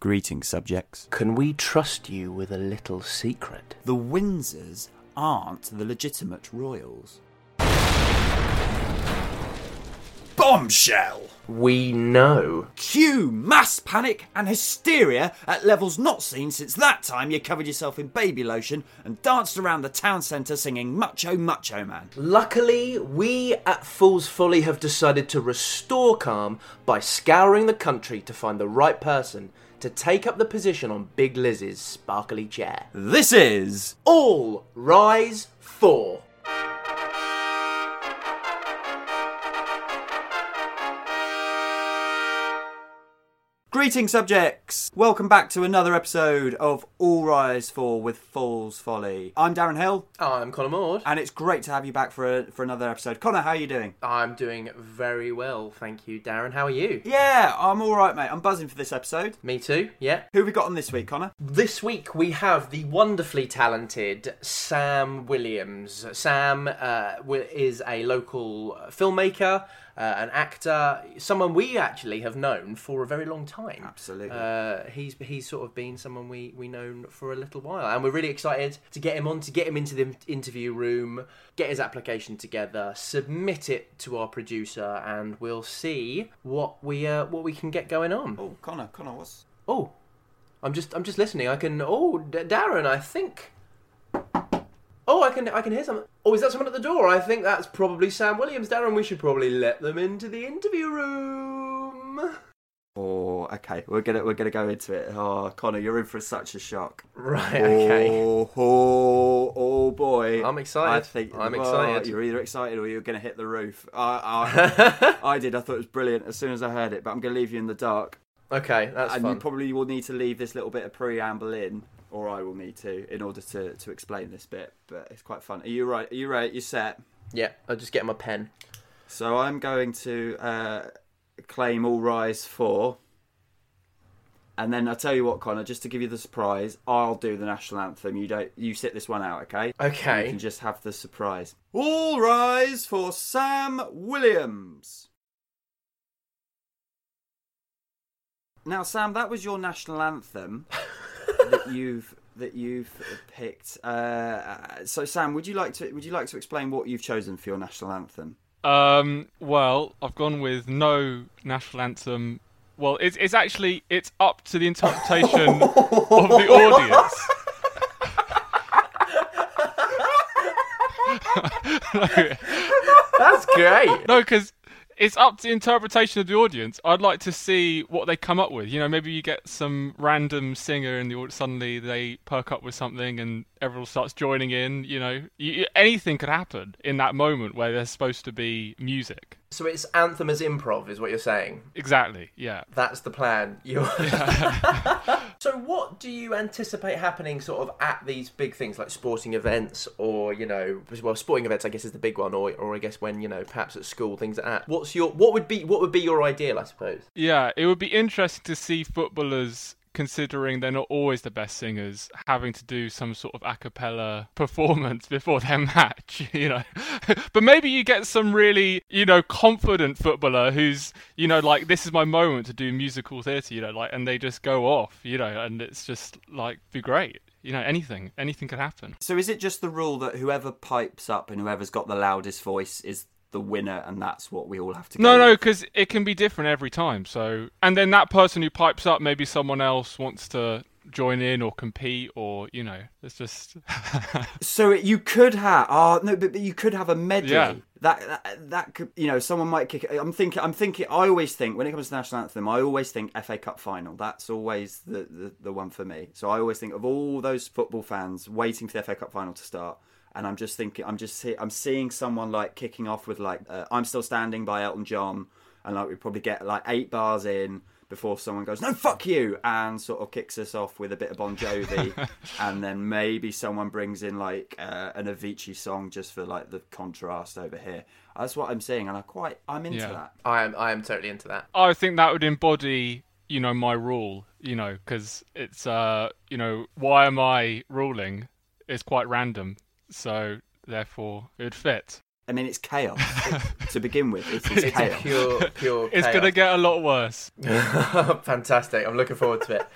Greetings, subjects. Can we trust you with a little secret? The Windsors aren't the legitimate royals. Bombshell! We know. Cue mass panic and hysteria at levels not seen since that time you covered yourself in baby lotion and danced around the town centre singing Macho Macho Man. Luckily, we at Fool's Folly have decided to restore calm by scouring the country to find the right person to take up the position on Big Liz's sparkly chair. This is. All rise for. Greetings, subjects! Welcome back to another episode of All Rise For with Fool's Folly. I'm Darren Hill, I'm Connor Maud. and it's great to have you back for a, for another episode. Connor, how are you doing? I'm doing very well, thank you, Darren. How are you? Yeah, I'm all right, mate. I'm buzzing for this episode. Me too, yeah. Who have we got on this week, Connor? This week we have the wonderfully talented Sam Williams. Sam uh, wi- is a local filmmaker, uh, an actor, someone we actually have known for a very long time. Absolutely. Uh, he's he's sort of been someone we we known for a little while, and we're really excited to get him on, to get him into the interview room, get his application together, submit it to our producer, and we'll see what we uh, what we can get going on. Oh, Connor, Connor, what's. Oh, I'm just I'm just listening. I can. Oh, D- Darren, I think. Oh, I can I can hear something. Oh, is that someone at the door? I think that's probably Sam Williams. Darren, we should probably let them into the interview room. Oh, okay. We're gonna we're gonna go into it. Oh, Connor, you're in for such a shock. Right. Okay. Oh, oh, oh boy. I'm excited. I think I'm well, excited. You're either excited or you're going to hit the roof. I, I, I did. I thought it was brilliant as soon as I heard it, but I'm going to leave you in the dark. Okay, that's and fun. you probably will need to leave this little bit of preamble in, or I will need to, in order to, to explain this bit. But it's quite fun. Are you right? Are you right? You set? Yeah, I'll just get my pen. So I'm going to uh, claim all rise for. And then I'll tell you what, Connor, just to give you the surprise, I'll do the national anthem. You don't you sit this one out, okay? Okay. You can just have the surprise. All rise for Sam Williams. Now, Sam, that was your national anthem that you've that you've picked. Uh, so, Sam, would you like to would you like to explain what you've chosen for your national anthem? Um, well, I've gone with no national anthem. Well, it's it's actually it's up to the interpretation of the audience. no, That's great. no, because it's up to interpretation of the audience. I'd like to see what they come up with. You know, maybe you get some random singer and the suddenly they perk up with something and everyone starts joining in. You know, you, anything could happen in that moment where there's supposed to be music. So it's anthem as improv, is what you're saying. Exactly. Yeah. That's the plan. You. so, what do you anticipate happening, sort of, at these big things like sporting events, or you know, well, sporting events, I guess, is the big one, or, or I guess when you know, perhaps at school, things like that. What's your, what would be, what would be your ideal, I suppose? Yeah, it would be interesting to see footballers, considering they're not always the best singers, having to do some sort of a cappella performance before their match, you know. but maybe you get some really, you know, confident footballer who's, you know, like, this is my moment to do musical theatre, you know, like, and they just go off, you know, and it's just, like, be great. You know, anything, anything could happen. So, is it just the rule that whoever pipes up and whoever's got the loudest voice is the winner, and that's what we all have to? No, no, because it can be different every time. So, and then that person who pipes up, maybe someone else wants to join in or compete, or you know, it's just So you could have, oh ah, no, but, but you could have a medley. Yeah. That, that that could, you know, someone might kick. it. I'm thinking, I'm thinking. I always think when it comes to national anthem, I always think FA Cup final. That's always the, the the one for me. So I always think of all those football fans waiting for the FA Cup final to start, and I'm just thinking, I'm just see, I'm seeing someone like kicking off with like, uh, "I'm Still Standing" by Elton John, and like we probably get like eight bars in before someone goes, "No, fuck you," and sort of kicks us off with a bit of Bon Jovi, and then maybe someone brings in like uh, an Avicii song just for like the contrast over here. That's what I'm seeing, and I quite I'm into Yeah. that. I am, I am totally into that. I think that would embody, you know, my rule. You know, because it's, uh, you know, why am I ruling? It's quite random, so therefore it would fit. I mean, it's chaos to begin with. It is It's chaos. pure, pure. It's chaos. gonna get a lot worse. Fantastic. I'm looking forward to it.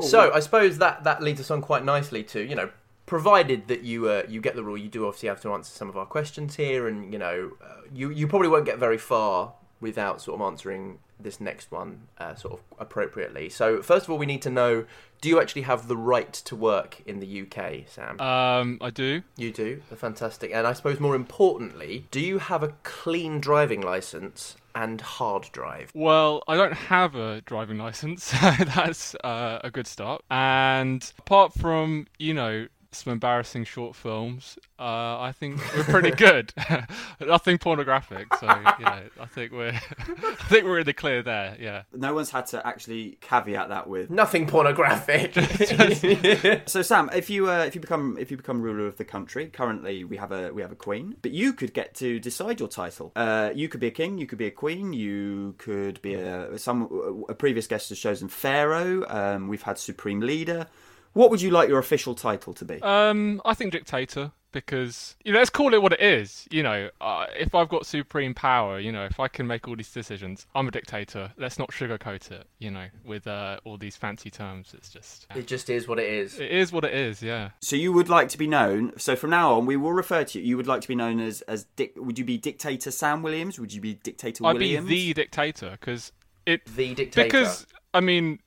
So I suppose that that leads us on quite nicely to you know, provided that you uh, you get the rule, you do obviously have to answer some of our questions here, and you know, uh, you you probably won't get very far without sort of answering this next one uh, sort of appropriately. So first of all, we need to know: Do you actually have the right to work in the UK, Sam? Um, I do. You do. Fantastic. And I suppose more importantly, do you have a clean driving license and hard drive? Well, I don't have a driving license. so That's uh, a good start. And apart from, you know, some embarrassing short films, uh, I think we're pretty good. Nothing pornographic, so you know, I think we're, I think we're in the clear there. Yeah. No one's had to actually caveat that with. Nothing pornographic. So Sam, if you uh, if you become if you become ruler of the country, currently we have a we have a queen, but you could get to decide your title. Uh, you could be a king, you could be a queen, you could be a some a previous guest has chosen pharaoh. Um, we've had supreme leader. What would you like your official title to be? Um, I think dictator because you know, let's call it what it is. You know, uh, if I've got supreme power, you know, if I can make all these decisions, I'm a dictator. Let's not sugarcoat it. You know, with uh, all these fancy terms. It's just it just is what it is. it is what it is. Yeah. So you would like to be known. So from now on, we will refer to you. You would like to be known as as Dick. Would you be dictator Sam Williams? Would you be dictator I'd Williams? be the dictator because it The dictator. because I mean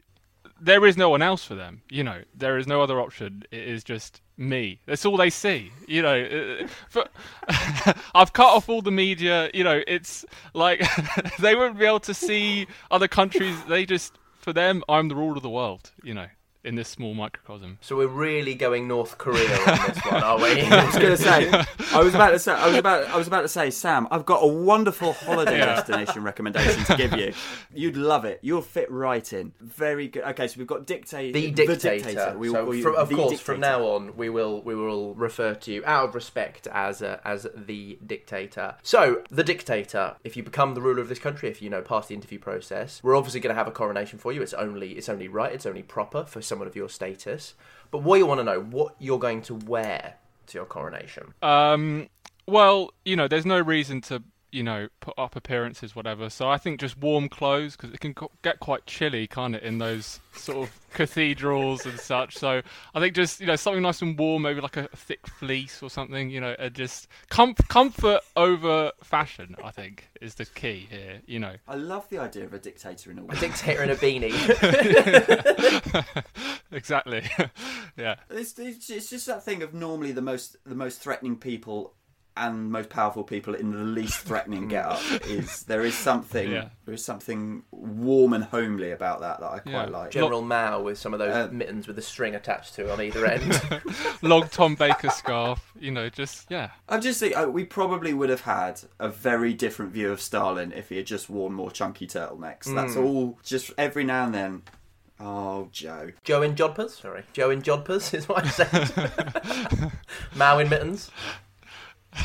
there is no one else for them. You know, there is no other option. It is just me. That's all they see. You know, uh, for, I've cut off all the media. You know, it's like they won't be able to see other countries. They just for them, I'm the ruler of the world. You know, in this small microcosm. so we're really going North Korea on this one, are we? I was going to say. I was about to say. I was about. I was about to say, Sam. I've got a wonderful holiday Yeah. destination recommendation to give you. You'd love it. You'll fit right in. Very good. Okay, so we've got dictator. the dictator. The We- so we- from, of the course, dictator. from now on, we will we will refer to you out of respect as uh, as the dictator. So the dictator. If you become the ruler of this country, if you know pass the interview process, we're obviously going to have a coronation for you. It's only it's only right. It's only proper for someone of your status. But what you want to know, what you're going to wear to your coronation. Um, well, you know, there's no reason to, you know, put up appearances, whatever. So I think just warm clothes because it can co- get quite chilly, can't it, in those sort of cathedrals and such. So I think just you know something nice and warm, maybe like a thick fleece or something. You know, uh, just com- comfort over fashion. I think is the key here. You know, I love the idea of a dictator in a way. Dictator in a beanie. exactly. yeah. It's, it's, it's just that thing of normally the most the most threatening people and most powerful people in the least threatening get up is there is something Yeah. there is something warm and homely about that that I quite Yeah. like. General Mao with some of those Uh, mittens with a string attached to it on either end. Long Tom Baker scarf. You know, just yeah. I'm just thinking, uh, we probably would have had a very different view of Stalin if he had just worn more chunky turtlenecks. That's all. Just every now and then. Oh, Joe. Joe in jodhpurs. Sorry, Joe in jodhpurs is what I said. Mao in mittens.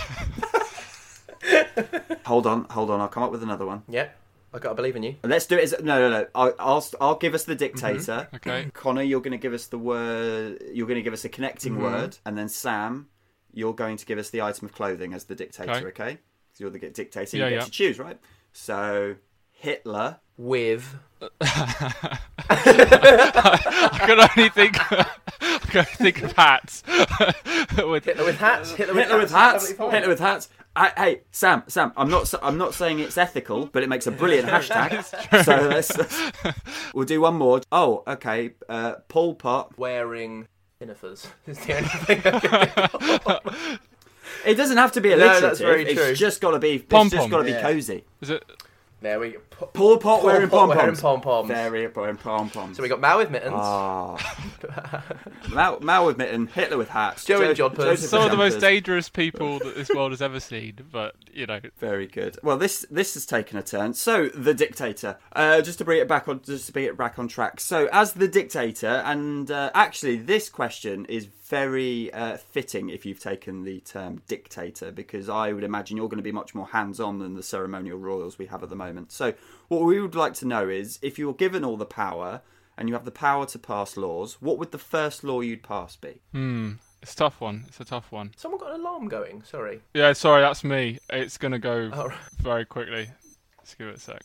Hold on, hold on. I'll come up with another one. Yeah, I gotta believe in you. Let's do it. As, no, no, no. I'll, I'll, I'll give us the dictator. Okay. Connor, you're going to give us the word. You're going to give us a connecting Mm-hmm. word, and then Sam, you're going to give us the item of clothing as the dictator. Okay. Okay. So you're the dictator. Yeah, you get yeah. to choose, right? So Hitler. With I can only think. I can only think of hats. With, Hitler with hats. Hitler with Hitler with hats. hats. Lovely Hitler with hats. I, hey, Sam, Sam. I'm not. I'm not saying it's ethical, but it makes a brilliant hashtag. so let's, let's- we'll do one more. Oh, okay. Uh, Pol Pot. Wearing pinafores is the only thing. I can think of. It doesn't have to be No, alliterative. that's very true. it's just got to be. It's Pom-pom. just got to be Yeah. cozy. is it? There we go. P- Pol Pot wearing Paul pom wearing poms. pom-poms. Very wearing pom poms. So we got Mao with mittens. Ah. Mao, Mao with mittens. Hitler with hats, Joe in Jo- jodhpurs. Joseph Some of the most dangerous people that this world has ever seen. But you know, Very good. Well, this this has taken a turn. So the dictator. Uh, just to bring it back on, just to bring it back on track. So as the dictator, and uh, actually, this question is very uh, fitting if you've taken the term dictator, because I would imagine you're going to be much more hands-on than the ceremonial royals we have at the moment. So what we would like to know is if you're given all the power. And you have the power to pass laws. What would the first law you'd pass be? It's a tough one. It's a tough one. Someone got an alarm going. Sorry. Yeah, sorry, that's me. It's gonna go Oh, very quickly. Let's give it a sec.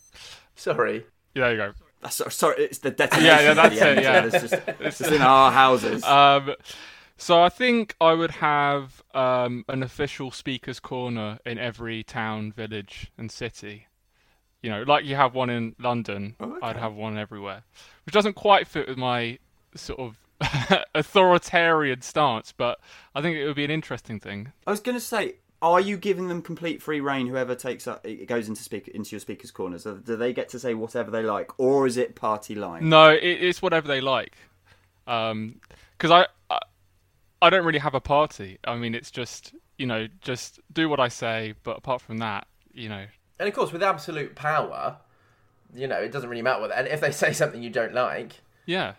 sorry. Yeah, there you go. That's, sorry, sorry, it's the detonation. Yeah, yeah, at that's the end, it, yeah. It's just it's in our houses. Um, so I think I would have um, an official speaker's corner in every town, village, and city. You know, like you have one in London, Oh, I'd have one everywhere, which doesn't quite fit with my sort of authoritarian stance, but I think it would be an interesting thing. I was going to say, are you giving them complete free rein? Whoever takes up, it goes into speak into your speakers' corners. Do they get to say whatever they like, or is it party line? No, it, it's whatever they like. Um 'cause I, I, I don't really have a party. I mean, it's just you know, just do what I say. But apart from that, you know, And of course, with absolute power, you know, it doesn't really matter what. And if they say something you don't like, yeah,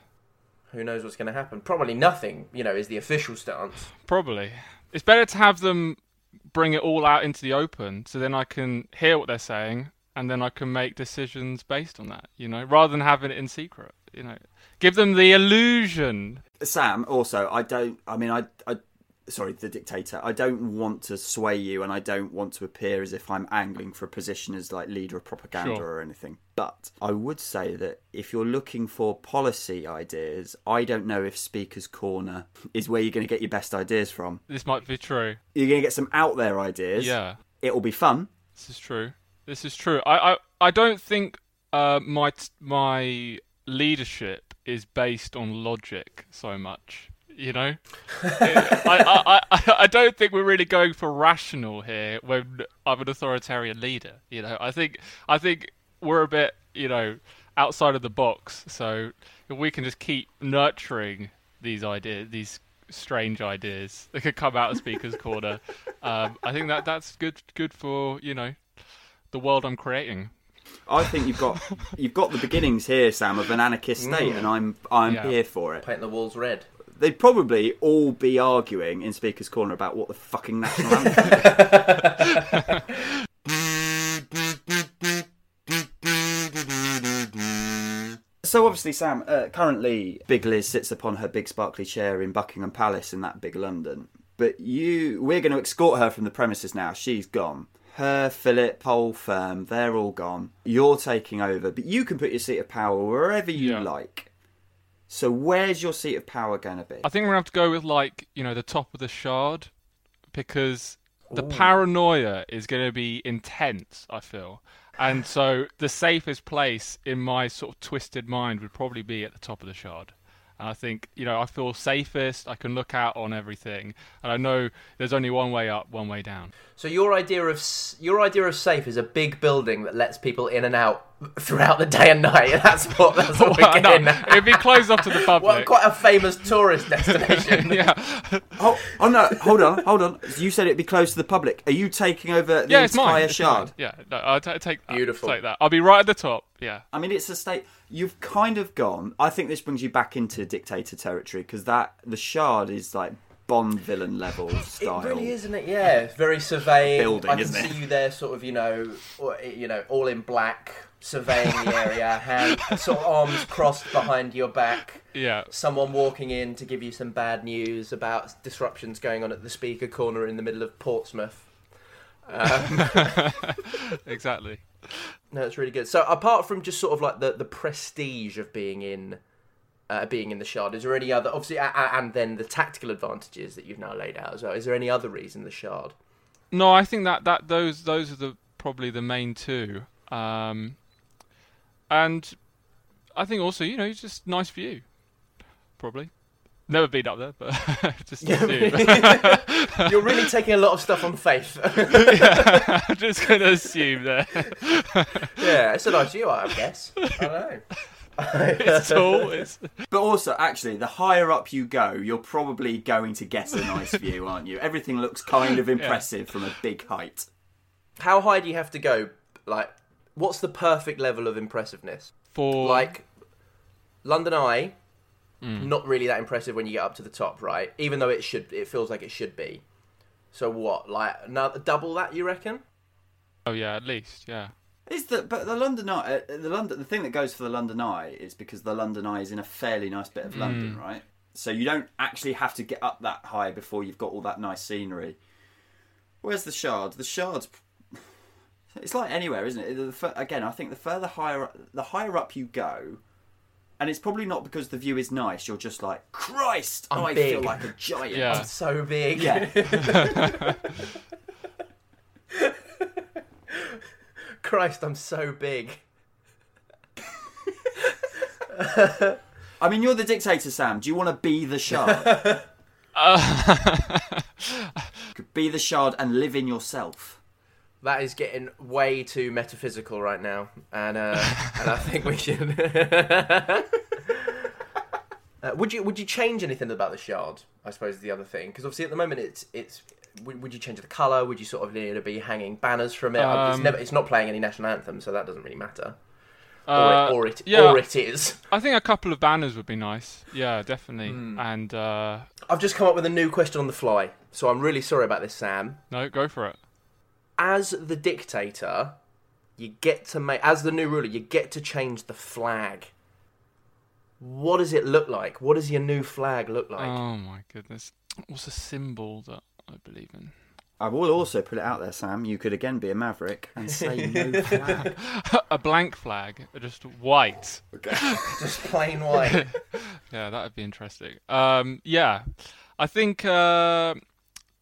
who knows what's going to happen? Probably nothing. You know, is the official stance. probably. It's better to have them bring it all out into the open, so then I can hear what they're saying, and then I can make decisions based on that. You know, rather than having it in secret. You know, give them the illusion. Sam, also, I don't. I mean, I, I, sorry, the dictator. I don't want to sway you, and I don't want to appear as if I'm angling for a position as like leader of propaganda Sure. or anything. But I would say that if you're looking for policy ideas, I don't know if Speaker's Corner is where you're going to get your best ideas from. This might be true. You're going to get some out there ideas. Yeah. It will be fun. This is true. This is true. I I, I don't think uh, my my leadership is based on logic so much. You know, I, I, I I don't think we're really going for rational here when I'm an authoritarian leader. You know, I think I think we're a bit you know outside of the box. So if we can just keep nurturing these ideas, these strange ideas that could come out of Speaker's Corner, um, I think that that's good good for you know the world I'm creating. I think you've got you've got the beginnings here, Sam, of an anarchist state, and I'm I'm Yeah. here for it. Paint the walls red. They'd probably all be arguing in Speaker's Corner about what the fucking national anthem. is. So obviously, Sam, uh, currently, Big Liz sits upon her big sparkly chair in Buckingham Palace in that big London. But you, we're going to escort her from the premises now. She's gone. Her, Philip, whole firm, they're all gone. You're taking over, but you can put your seat of power wherever you Yeah. like. So where's your seat of power going to be? I think we're gonna have to go with like you know the top of the shard because the paranoia is going to be intense. I feel, and so the safest place in my sort of twisted mind would probably be at the top of the shard. And I think you know I feel safest. I can look out on everything, and I know there's only one way up, one way down. So your idea of your idea of safe is a big building that lets people in and out throughout the day and night. That's what that's what we're Well, no, getting. it'd be closed off to the Well, public. quite a famous tourist destination. yeah, Oh, oh no! Hold on, hold on. You said it'd be closed to the public. Are you taking over the yeah, it's entire mine. It's shard? mine. Yeah, no, I'll ta- take that. Beautiful. Take that. I'll be right at the top. Yeah. I mean, it's a state. You've kind of gone. I think this brings you back into dictator territory because that the shard is like Bond villain level style. It really isn't it? Yeah, it's very surveying. Building, I can isn't it? see you there, sort of, you know, or, you know, all in black, surveying the area, hand, sort of arms crossed behind your back. Yeah. Someone walking in to give you some bad news about disruptions going on at the speaker corner in the middle of Portsmouth. Um, Exactly. No, it's really good. So, apart from just sort of like the, the prestige of being in. Uh, being in the shard, is there any other obviously, a- and then the tactical advantages that you've now laid out as well? Is there any other reason the shard? No, I think that, that those those are the probably the main two. Um, and I think also, you know, it's just nice view. Probably. Never been up there, but just. You're really taking a lot of stuff on faith. yeah, I'm just gonna assume there. yeah, it's a nice view, I guess. I don't know. It's tall. It's But also, actually, the higher up you go, you're probably going to get a nice view, aren't you? Everything looks kind of impressive from a big height. How high do you have to go? Like, what's the perfect level of impressiveness? for Like, London Eye, not really that impressive when you get up to the top, right? Even though it should, it feels like it should be. So what? Like another double that? You reckon? oh yeah, at least yeah. Is that? But the London Eye, uh, the London, the thing that goes for the London Eye is because the London Eye is in a fairly nice bit of London, right? so you don't actually have to get up that high before you've got all that nice scenery. Where's the shard? The shard's it's like anywhere, isn't it? The fur- Again, I think the further higher the higher up you go, and it's probably not because the view is nice. You're just like Christ, I'm I feel like a giant. Yeah. I'm so big. Yeah. Christ, I'm so big. I mean, you're the dictator, Sam. Do you want to be the shard? be the shard and live in yourself. That is getting way too metaphysical right now, and uh, and I think we should. uh, would you would you change anything about the shard? I suppose is the other thing because obviously at the moment it's it's. Would, would you change the colour? Would you sort of need to be hanging banners from it? it's Um, never. It's not playing any national anthem, so that doesn't really matter. Uh, or, it, or it yeah. or it is. I think a couple of banners would be nice. Yeah, definitely. Hmm. And uh, I've just come up with a new question on the fly, so I'm really sorry about this, Sam. no, go for it. As the dictator, you get to make as the new ruler, you get to change the flag. What does it look like? What does your new flag look like? oh my goodness, what's a symbol that I believe in? I will also put it out there, Sam. You could again be a maverick and say no flag. a blank flag, just white. Just plain white. Yeah, that would be interesting. Um, yeah, I think uh,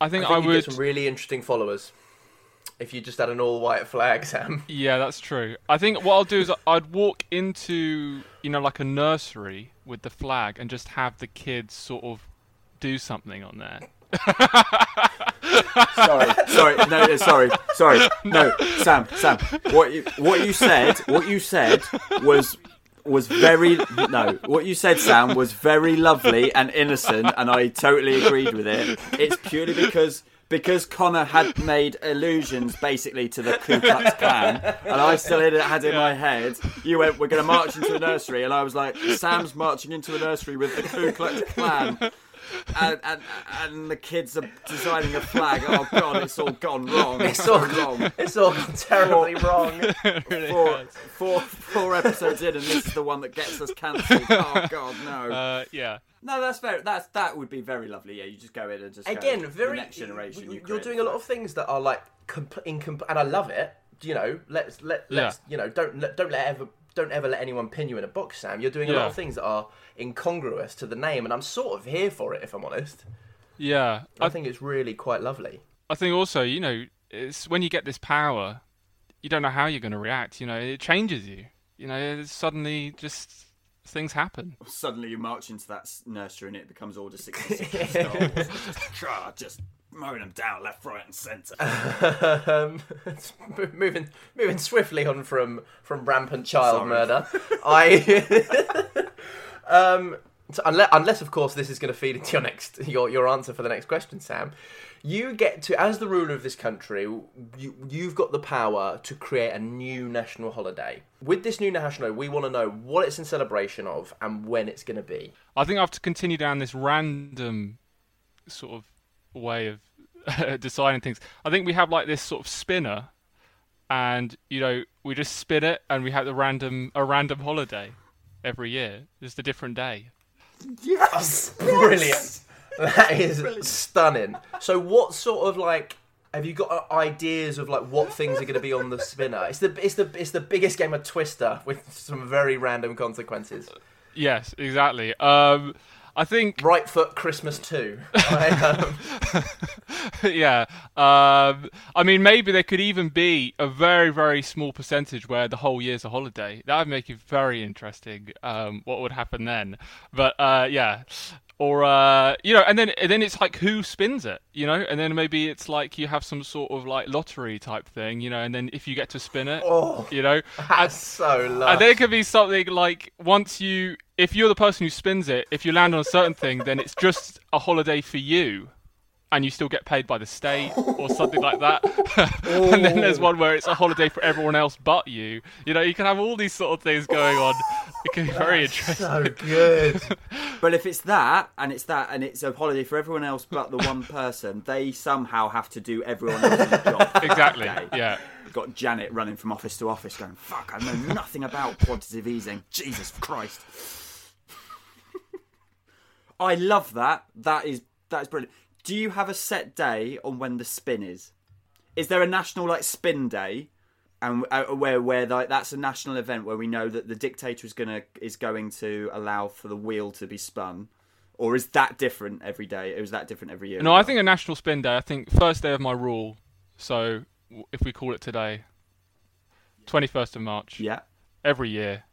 I think I I, think you would. get some really interesting followers if you just had an all-white flag, Sam. Yeah, that's true. I think what I'll do is I'd walk into you know like a nursery with the flag and just have the kids sort of do something on there. sorry, sorry, no, no, sorry, sorry, no, Sam, Sam. What you what you said, what you said was was very no. What you said, Sam, was very lovely and innocent, and I totally agreed with it. It's purely because. Because Connor had made allusions basically to the Ku Klux Klan, and I still had it had in my head. You went, "We're going to march into a nursery," and I was like, "Sam's marching into a nursery with the Ku Klux Klan." and, and and the kids are designing a flag. Oh god, it's all gone wrong. It's It's all all wrong. It's all gone terribly wrong. Four, four, four episodes in, and this is the one that gets us cancelled. Oh god, no. Uh, yeah, no, that's very. That's that would be very lovely. Yeah, you just go in and just go, Again, the very next generation. you- You You're doing a lot of things that are like comp- incomp- and I love it. You know, let's let let's you know don't let, don't let ever don't ever let anyone pin you in a box, Sam. You're doing a lot of things that are incongruous to the name, and I'm sort of here for it if I'm honest. yeah. I I think it's really quite lovely. I think also you know it's when you get this power, you don't know how you're going to react. You know, it changes you. You know, it's suddenly just things happen. Suddenly, you march into that nursery, and it becomes Order sixty six. Star Wars. just, ah, just mowing them down left, right, and centre. um, moving moving swiftly on from from rampant child Sorry. murder. I um, so unless, unless of course this is going to feed into your next your your answer for the next question, Sam. You get to as the ruler of this country, you you've got the power to create a new national holiday. With this new national, holiday, we want to know what it's in celebration of and when it's going to be. I think I have to continue down this random sort of way of deciding things. I think we have like this sort of spinner, and you know we just spin it, and we have the random a random holiday every year. Just a different day. Yes, Brilliant. That is stunning. So, what sort of like have you got uh, ideas of like what things are going to be on the spinner? It's the it's the it's the biggest game of Twister with some very random consequences. Yes, exactly. Um, I think Right foot Christmas too. Um, yeah. Um, I mean, maybe there could even be a very, very small percentage where the whole year's a holiday. That would make it very interesting. Um, what would happen then? But uh, yeah, or uh, you know, and then and then it's like who spins it, you know, and then maybe it's like you have some sort of like lottery type thing, you know, and then if you get to spin it, Oh. you know, that's so lush. and there could be something like once you, if you're the person who spins it, if you land on a certain thing, then it's just a holiday for you, and you still get paid by the state or something like that. and then there's oh. one where it's a holiday for everyone else but you. You know, you can have all these sort of things going on. It can be very interesting. so good. But if it's that, and it's that, and it's a holiday for everyone else but the one person, they somehow have to do everyone else's job. Exactly. Okay. Yeah. Got Janet running from office to office going, fuck, I know nothing about quantitative easing. Jesus Christ. I love that. That is that is brilliant. Do you have a set day on when the spin is? Is there a national like spin day, and uh, where where like that's a national event where we know that the dictator is gonna is going to allow for the wheel to be spun, or is that different every day? Or is that different every year? No, I think a national spin day. I think first day of my rule. So if we call it today, twenty first of March. Yeah. Every year,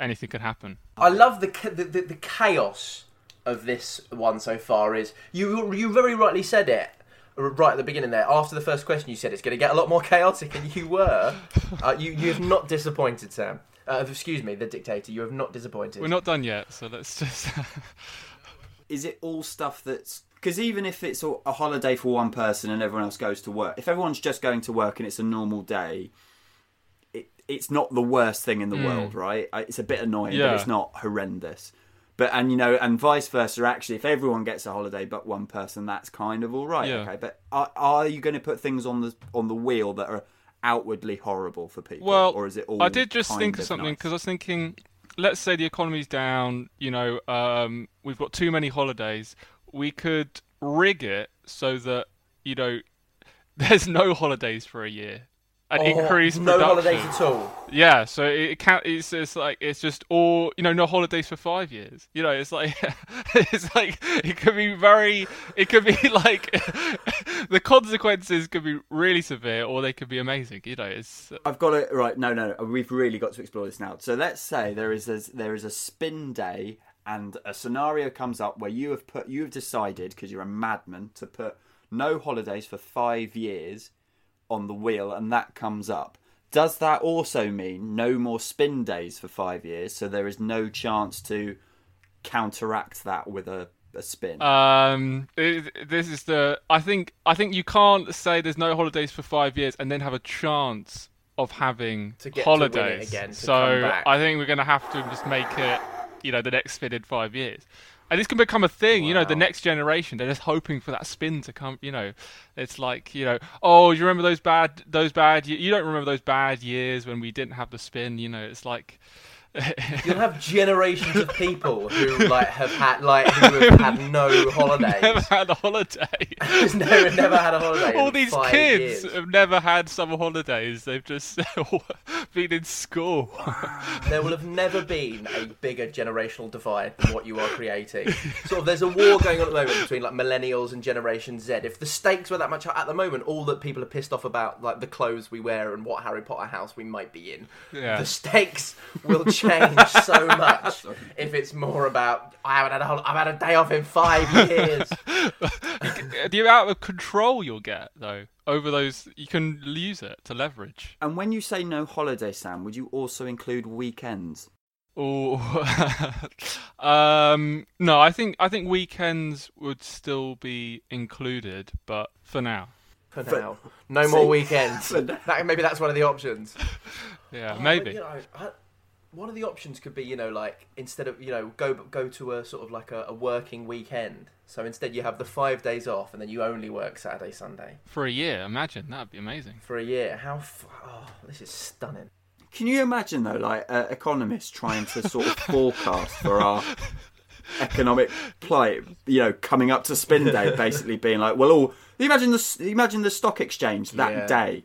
anything can happen. I love the, the, the the chaos of this one so far. Is you you very rightly said it right at the beginning there. After the first question, you said it's going to get a lot more chaotic, and you were. Uh, you you have not disappointed, Sam. Uh, excuse me, the dictator. You have not disappointed. We're not done yet, so let's just. is it all stuff that's because even if it's a a holiday for one person and everyone else goes to work, if everyone's just going to work and it's a normal day, it, it's not the worst thing in the world, right? Uh, It's a bit annoying, but it's not horrendous. But and you know, and vice versa. Actually, if everyone gets a holiday but one person, that's kind of all right. Yeah. Okay, but are, are you going to put things on the on the wheel that are outwardly horrible for people, Well, or is it all? I did just think of something nice? because I was thinking, let's say the economy's down. You know, um, we've got too many holidays. We could rig it so that you know there's no holidays for a year and Oh, increase no production. holidays at all. Yeah, so it, can't. It's it's like it's just all you know, no holidays for five years. You know, it's like it's like it could be very. It could be like the consequences could be really severe, or they could be amazing. You know, it's uh I've got it right. No, no, no, we've really got to explore this now. So let's say there is a, there is a spin day, and a scenario comes up where you have put you have decided because you're a madman to put no holidays for five years on the wheel, and that comes up. Does that also mean no more spin days for five years? So there is no chance to counteract that with a, a spin. Um, it, this is the. I think. I think you can't say there's no holidays for five years and then have a chance of having To get to win it holidays. again, to so come back. I think we're going to have to just make it. You know, the next spin in five years. And this can become a thing, you know. The next generation, they're just hoping for that spin to come. You know, it's like you know, oh, you remember those bad, those bad. ye- You don't remember those bad years when we didn't have the spin. You know, it's like You'll have generations of people who like have had like who have had no holidays. never had a holiday. Never, never had a holiday. all these kids years. have never had summer holidays. They've just been in school. There will have never been a bigger generational divide than what you are creating. Sort of, there's a war going on at the moment between like millennials and Generation Z. If the stakes were that much at the moment, all that people are pissed off about, like the clothes we wear and what Harry Potter house we might be in, Yeah. the stakes will change so much if it's more about I haven't had a whole, I've had a day off in five years. the amount of control you'll get though over those, you can use it to leverage. and when you say no holiday, Sam, would you also include weekends? Oh, um, no, I think I think weekends would still be included, but for now, For now, no more weekends. That, maybe that's one of the options. yeah, Oh, but, maybe. you know, I, one of the options could be, you know, like instead of you know go go to a sort of like a, a working weekend. So instead, you have the five days off, and then you only work Saturday, Sunday For a year, imagine that'd be amazing. for a year. How? F- oh, this is stunning. Can you imagine though, like uh, economists trying to sort of forecast for our economic plight? You know, coming up to spin day, basically being like, well, all imagine the imagine the stock exchange that Yeah. day.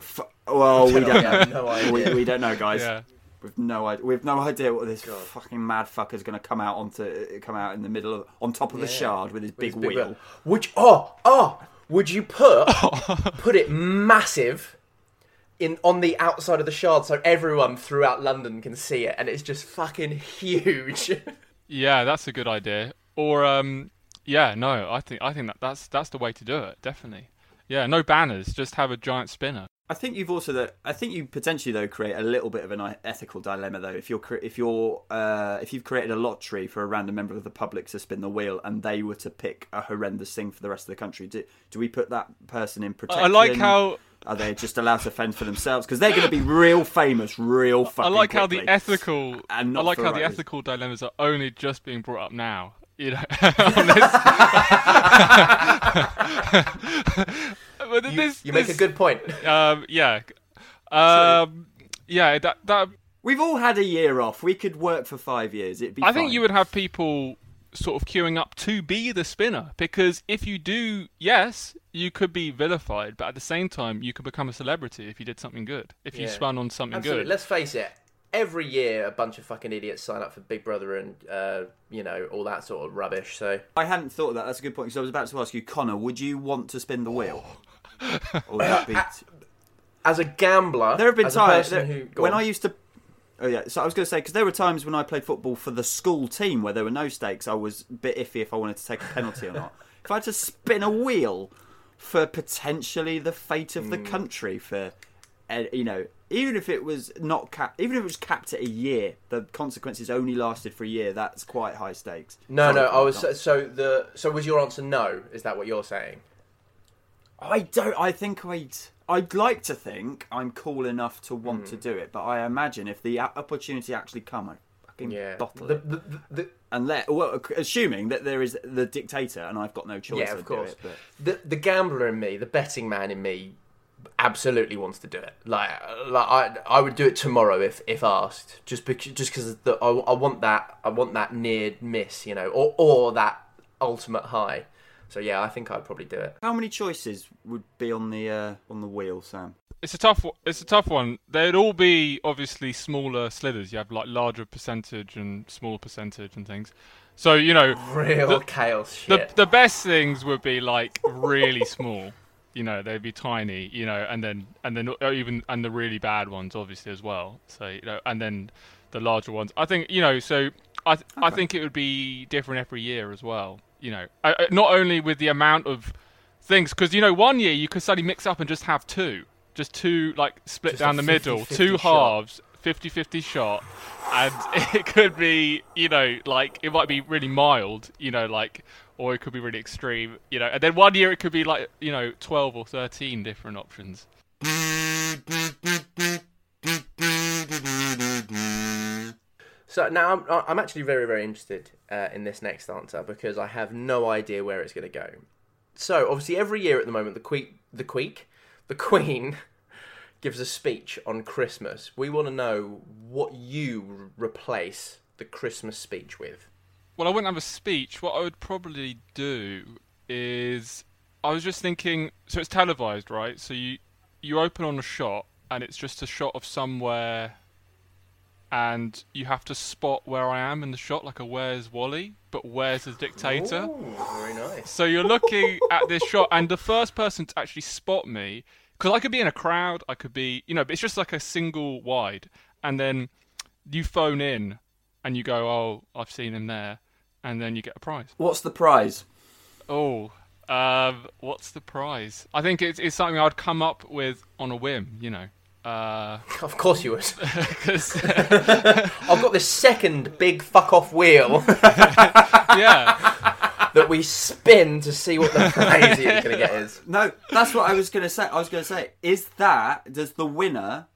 F- well, we We don't have know. no idea. we, we don't know, guys. Yeah. We've no idea. We've no idea what this God. fucking mad fucker's going to come out onto come out in the middle of on top of the shard with his With big his big wheel. wheel. Would you, oh oh would you put put it massive in on the outside of the shard so everyone throughout London can see it, and it's just fucking huge. Yeah, that's a good idea. Or um, yeah, no, I think I think that that's that's the way to do it. Definitely. Yeah, no banners, just have a giant spinner. I think you've also that I think you potentially though create a little bit of an ethical dilemma though if you're if you're uh, if you've created a lottery for a random member of the public to spin the wheel and they were to pick a horrendous thing for the rest of the country do, do we put that person in protection I like how are they just allowed to fend for themselves because they're going to be real famous real fucking. I like how the ethical And I like how the ethical dilemmas are only just being brought up now. You know, but You, this, you make a good point. um, yeah, um, yeah. That that we've all had a year off we could work for five years it'd be I think you would have people sort of queuing up to be the spinner because if you do, yes, you could be vilified, but at the same time, you could become a celebrity if you did something good. If you Yeah. spun on something Absolutely. good. Let's face it. Every year, a bunch of fucking idiots sign up for Big Brother and uh, you know all that sort of rubbish. So I hadn't thought of that. That's a good point. Because I was about to ask you, Connor, would you want to spin the wheel? Would that as a gambler, There have been as a times person there- who, go when on. I used to. Oh yeah, so I was going to say because there were times when I played football for the school team where there were no stakes. I was a bit iffy if I wanted to take a penalty or not. If I had to spin a wheel for potentially the fate of the Hmm. country for, uh, you know, even if it was not capped, even if it was capped at a year, the consequences only lasted for a year. That's quite high stakes. no, Sorry, no, I was so the so was your answer no? Is that what you're saying? I don't. I think I'd. I'd like to think I'm cool enough to want Hmm. to do it, but I imagine if the opportunity actually come, I fucking Yeah, bottle the, it the, the, the, and let. Well, assuming that there is the dictator and I've got no choice. Yeah, I'd of do course. it, but- the the gambler in me, the betting man in me, absolutely wants to do it. Like, like I, I would do it tomorrow if if asked. Just because, just because I, I want that, I want that near miss, you know, or or that ultimate high. So yeah, I think I'd probably do it. How many choices would be on the uh, on the wheel, Sam? It's a tough. one- It's a tough one. They'd all be obviously smaller slithers. You have like larger percentage and smaller percentage and things. So you know, Real The- chaos the shit. the best things would be like really small. You know, they'd be tiny. You know, and then and then even and the really bad ones obviously as well. So you know, and then the larger ones. I think you know. So I th- I think it would be different every year as well. You know, I, I- not only with the amount of things because you know one year you could suddenly mix up and just have two, just two like split Just down the middle, 50-50 two shot. halves, 50-50 shot, and it could be you know like it might be really mild, you know like, or it could be really extreme, you know, and then one year it could be like you know twelve or thirteen different options. So now I'm, I'm actually very, very interested uh, in this next answer because I have no idea where it's going to go. So obviously, every year at the moment, the queen, the queek, the queen gives a speech on Christmas. We want to know what you r- replace the Christmas speech with. Well, I wouldn't have a speech. What I would probably do is, I was just thinking. So it's televised, right? So you you open on a shot, and it's just a shot of somewhere, and you have to spot where I am in the shot, like a Where's Wally, but where's the dictator? Ooh, very nice. So you're looking at this shot, and the first person to actually spot me, because I could be in a crowd, I could be, you know, but it's just like a single wide, and then you phone in, and you go, "Oh, I've seen him there," and then you get a prize. What's the prize? Oh, um, what's the prize? I think it's, it's something I'd come up with on a whim, you know. Uh, Of course you would. 'cause- I've got this second big fuck off wheel yeah, that we spin to see what the prize you're going to get is. No, that's what I was going to say. I was going to say, is that does the winner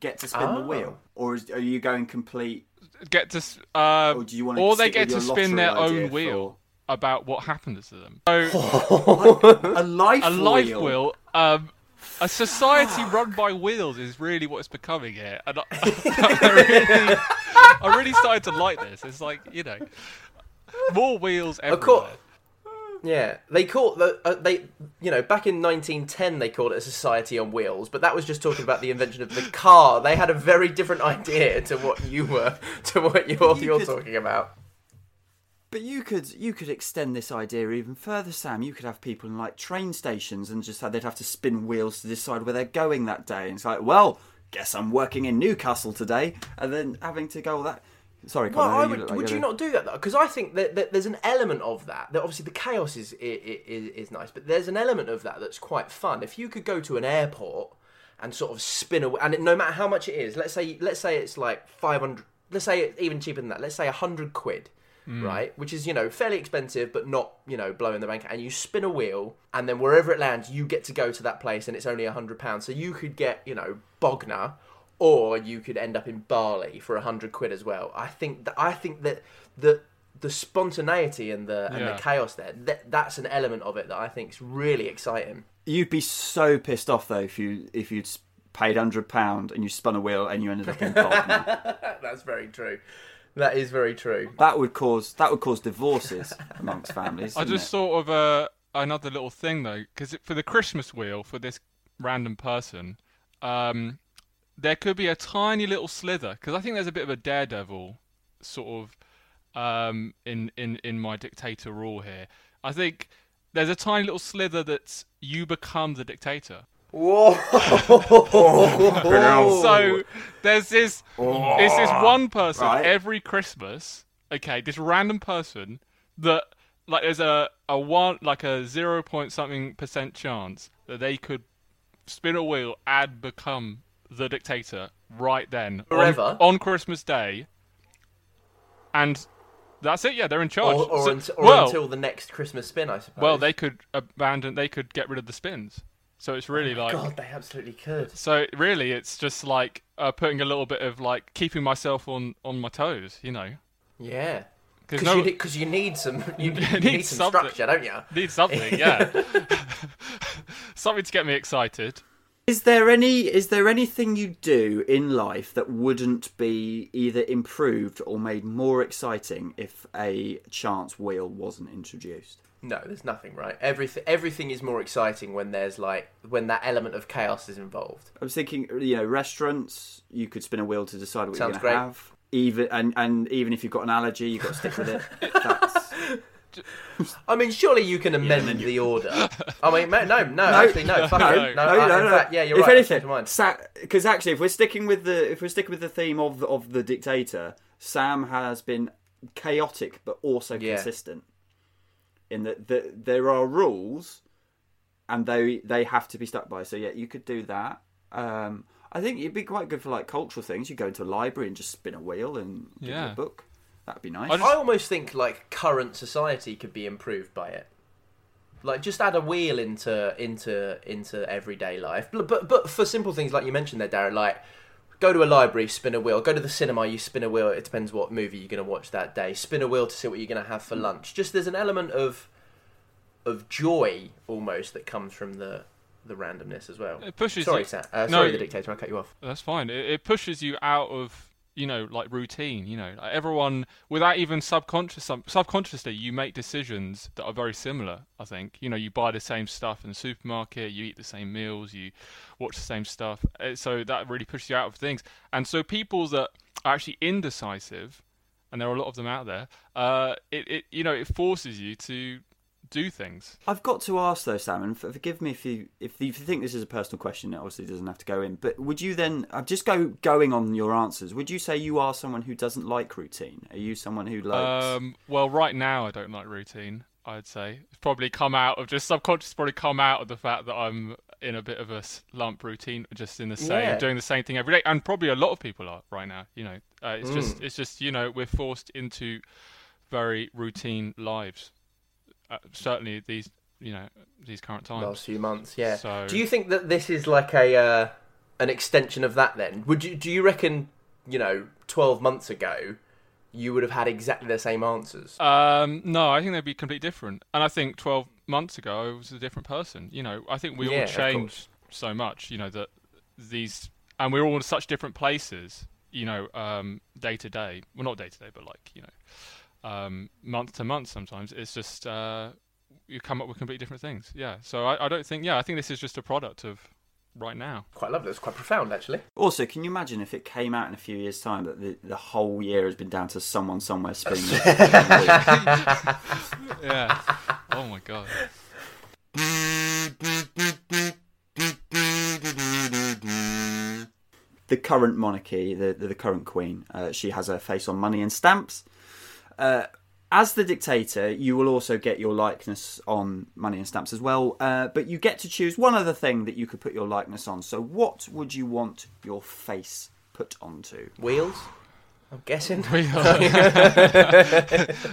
get to spin the Oh. wheel, or is, are you going complete? get to, uh, Or do you want to or they get to spin their own wheel about what happened to them. So. for a life a life wheel? wheel. Um, a society run by wheels is really what it's becoming here, and I, I really, I really started to like this. It's like you know, more wheels everywhere. course. Yeah, they call the uh, they you know back in 1910 they called it a society on wheels, but that was just talking about the invention of the car. They had a very different idea to what you were to what you're You you're could- talking about. But you could you could extend this idea even further, Sam. You could have people in like train stations and just have, they'd have to spin wheels to decide where they're going that day. And it's like, well, guess I'm working in Newcastle today, and then having to go all that. Sorry, Well, I would, look like would you not do that though? Because I think that, that there's an element of that. That obviously the chaos is, is is nice, but there's an element of that that's quite fun. If you could go to an airport and sort of spin away, and it, no matter how much it is, let's say let's say it's like five hundred. Let's say it's even cheaper than that. Let's say hundred quid. Mm. Right, which is you know fairly expensive, but not you know blowing the bank. And you spin a wheel, and then wherever it lands, you get to go to that place, and it's only a hundred pounds. So you could get you know Bognor, or you could end up in Bali for a hundred quid as well. I think that I think that the the spontaneity and the and Yeah. the chaos there that, that's an element of it that I think is really exciting. You'd be so pissed off though if you if you'd paid hundred pound and you spun a wheel and you ended up in Bognor. that's very true. That is very true. That would cause that would cause divorces amongst families. I just it? thought of uh, another little thing though, because for the Christmas wheel for this random person, um, there could be a tiny little slither because I think there's a bit of a daredevil sort of um, in in in my dictator rule here. I think there's a tiny little slither that you become the dictator. Whoa! So there's this it's this one person Right. every Christmas, okay, this random person that like there's a, a one like a zero point something percent chance that they could spin a wheel and become the dictator right then on- Forever? on, Christmas Day. And that's it, yeah, they're in charge. or or, So- unt- or well, until the next Christmas spin, I suppose. well, they could abandon they could get rid of the spins. So it's really like God, they absolutely could. so really, it's just like uh, putting a little bit of like keeping myself on on my toes, you know. Yeah. Because Because no, you, need- you need some you, you need need some something. structure, don't you? need something, yeah, something to get me excited. Is there any is there anything you do in life that wouldn't be either improved or made more exciting if a chance wheel wasn't introduced? No, there's nothing, right? Everything everything is more exciting when there's like when that element of chaos is involved. I was thinking, you know, restaurants. You could spin a wheel to decide what Sounds you're going to have. Even and and even if you've got an allergy, you've got to stick with it. That's, I mean, surely you can amend you- the order. I mean, ma- no, no, actually, no, fuck no, it. no, No, no, no, no. fact, yeah, you're if right. anything, Never mind. because actually, if we're sticking with the if we're sticking with the theme of the, of the dictator, Sam has been chaotic but also Yeah. consistent. In that the, there are rules, and they they have to be stuck by. So yeah, you could do that. Um, I think it'd be quite good for like cultural things. You go into a library and just spin a wheel and give you Yeah. a book. That'd be nice. I just- I almost think like current society could be improved by it. Like just add a wheel into into into everyday life, but but, but for simple things like you mentioned there, Darren, like go to a library, spin a wheel. Go to the cinema, you spin a wheel. It depends what movie you're going to watch that day. Spin a wheel to see what you're going to have for lunch. Just there's an element of of joy almost that comes from the the randomness as well. It pushes Sorry, you. Sam. Uh, No, sorry, the dictator. I cut you off. That's fine. It, it pushes you out of you know like routine. You know, like everyone without even subconscious subconsciously you make decisions that are very similar. I think you know you buy the same stuff in the supermarket, you eat the same meals, you watch the same stuff. Uh, So that really pushes you out of things. And so people that are actually indecisive, and there are a lot of them out there. Uh, it, it you know it forces you to do things. I've got to ask though, Sam, and forgive me if you if you think this is a personal question. It obviously doesn't have to go in. But would you then? I'm just go going on your answers. Would you say you are someone who doesn't like routine? Are you someone who likes? Um, well, right now I don't like routine. I'd say it's probably come out of just subconscious. Probably come out of the fact that I'm in a bit of a slump routine, just in the same, Yeah. doing the same thing every day, and probably a lot of people are right now. You know, uh, it's Mm. just, it's just, you know, we're forced into very routine lives. Uh, certainly these, you know, these current times. last few months. Yeah. So- Do you think that this is like a uh, an extension of that? Then would you do you reckon you know twelve months ago you would have had exactly the same answers? Um, no, I think they'd be completely different. And I think 12 months ago, I was a different person. You know, I think we Yeah, all changed so much, you know, that these, and we're all in such different places, you know, um, day to day. Well, not day to day, but like, you know, um, month to month sometimes. It's just, uh, you come up with completely different things. Yeah. So I, I don't think, yeah, I think this is just a product of right now. Quite lovely. It's quite profound, actually. Also, can you imagine if it came out in a few years' time that the, the whole year has been down to someone somewhere spinning? it? Yeah. oh my God. the current monarchy, the the, the current queen, uh, she has her face on money and stamps. Uh, as the dictator, you will also get your likeness on money and stamps as well. Uh, but you get to choose one other thing that you could put your likeness on. So, what would you want your face put onto? Wheels. I'm guessing. Wheels.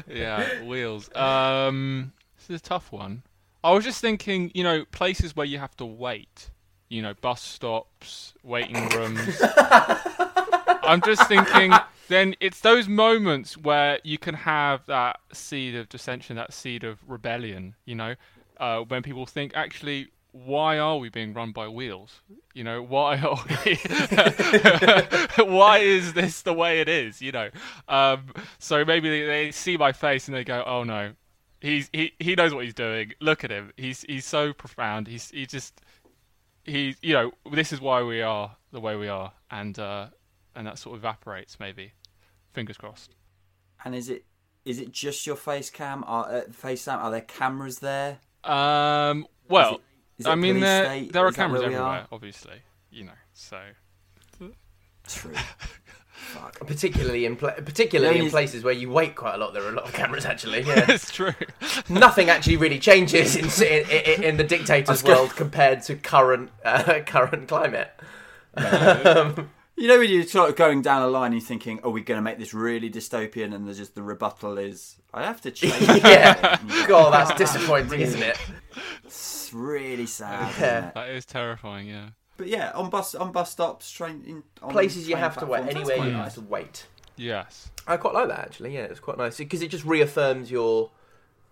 yeah, wheels. Um, this is a tough one. I was just thinking, you know, places where you have to wait. You know, bus stops, waiting rooms. I'm just thinking. Then it's those moments where you can have that seed of dissension, that seed of rebellion. You know, uh, when people think, actually, why are we being run by wheels? You know, why are we, why is this the way it is? You know, um, so maybe they, they see my face and they go, oh no, he's he he knows what he's doing. Look at him. He's he's so profound. He's he just he you know this is why we are the way we are, and uh, and that sort of evaporates maybe. Fingers crossed. And is it is it just your face cam? Are uh, face cam? Are there cameras there? Um. Well, Is it- is it I mean, there state? there are Is cameras where we are? everywhere, obviously. You know, so True. Fuck. Particularly in pla- particularly Yeah, in places where you wait quite a lot, there are a lot of cameras. Actually, yeah. it's true. nothing actually really changes in in, in, in the dictator's world compared to current uh, current climate. Um, You know when you're sort of going down a line, you're thinking, "Are we going to make this really dystopian?" And there's just the rebuttal is, "I have to change." yeah, God, that's disappointing, isn't it? It's really sad. Yeah. It? That is terrifying. Yeah. But yeah, on bus on bus stops, train in on Places you have to wait. platforms, that's Anywhere you nice. have to wait. Yes. I quite like that actually. Yeah, it's quite nice because it just reaffirms your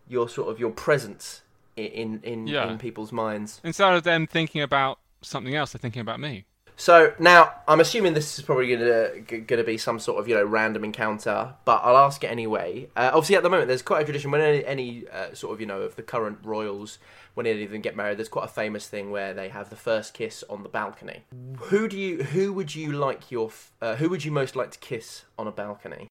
your sort of your presence in in in, Yeah. in people's minds. Instead of them thinking about something else, they're thinking about me. So now I'm assuming this is probably going to going to be some sort of you know random encounter, but I'll ask it anyway. Uh, obviously, at the moment, there's quite a tradition when any, any uh, sort of you know of the current royals, when any of them get married, there's quite a famous thing where they have the first kiss on the balcony. Who do you who would you like your uh, who would you most like to kiss on a balcony?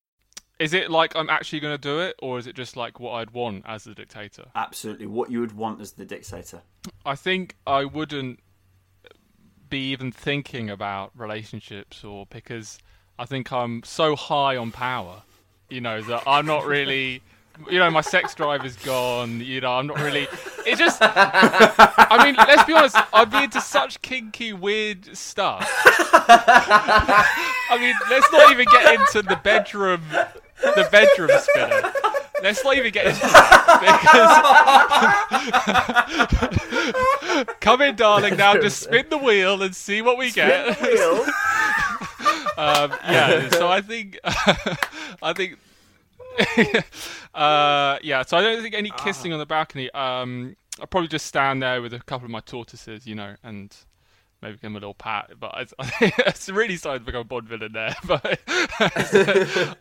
Is it like I'm actually going to do it, or is it just like what I'd want as the dictator? Absolutely, what you would want as the dictator. I think I wouldn't be even thinking about relationships, or because I think I'm so high on power, you know, that I'm not really. You know, my sex drive is gone. You know, I'm not really. It just. I mean, let's be honest. I'd be into such kinky, weird stuff. I mean, let's not even get into the bedroom, the bedroom spinner. Let's not even get into because come in, darling. Now just spin the wheel and see what we get. um, yeah. So I think, I think, uh, yeah. So I don't think any kissing on the balcony. Um, I'll probably just stand there with a couple of my tortoises, you know, and maybe give them a little pat. But it's, it's really starting to become a Bond villain there. But